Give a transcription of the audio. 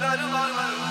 Darı var var.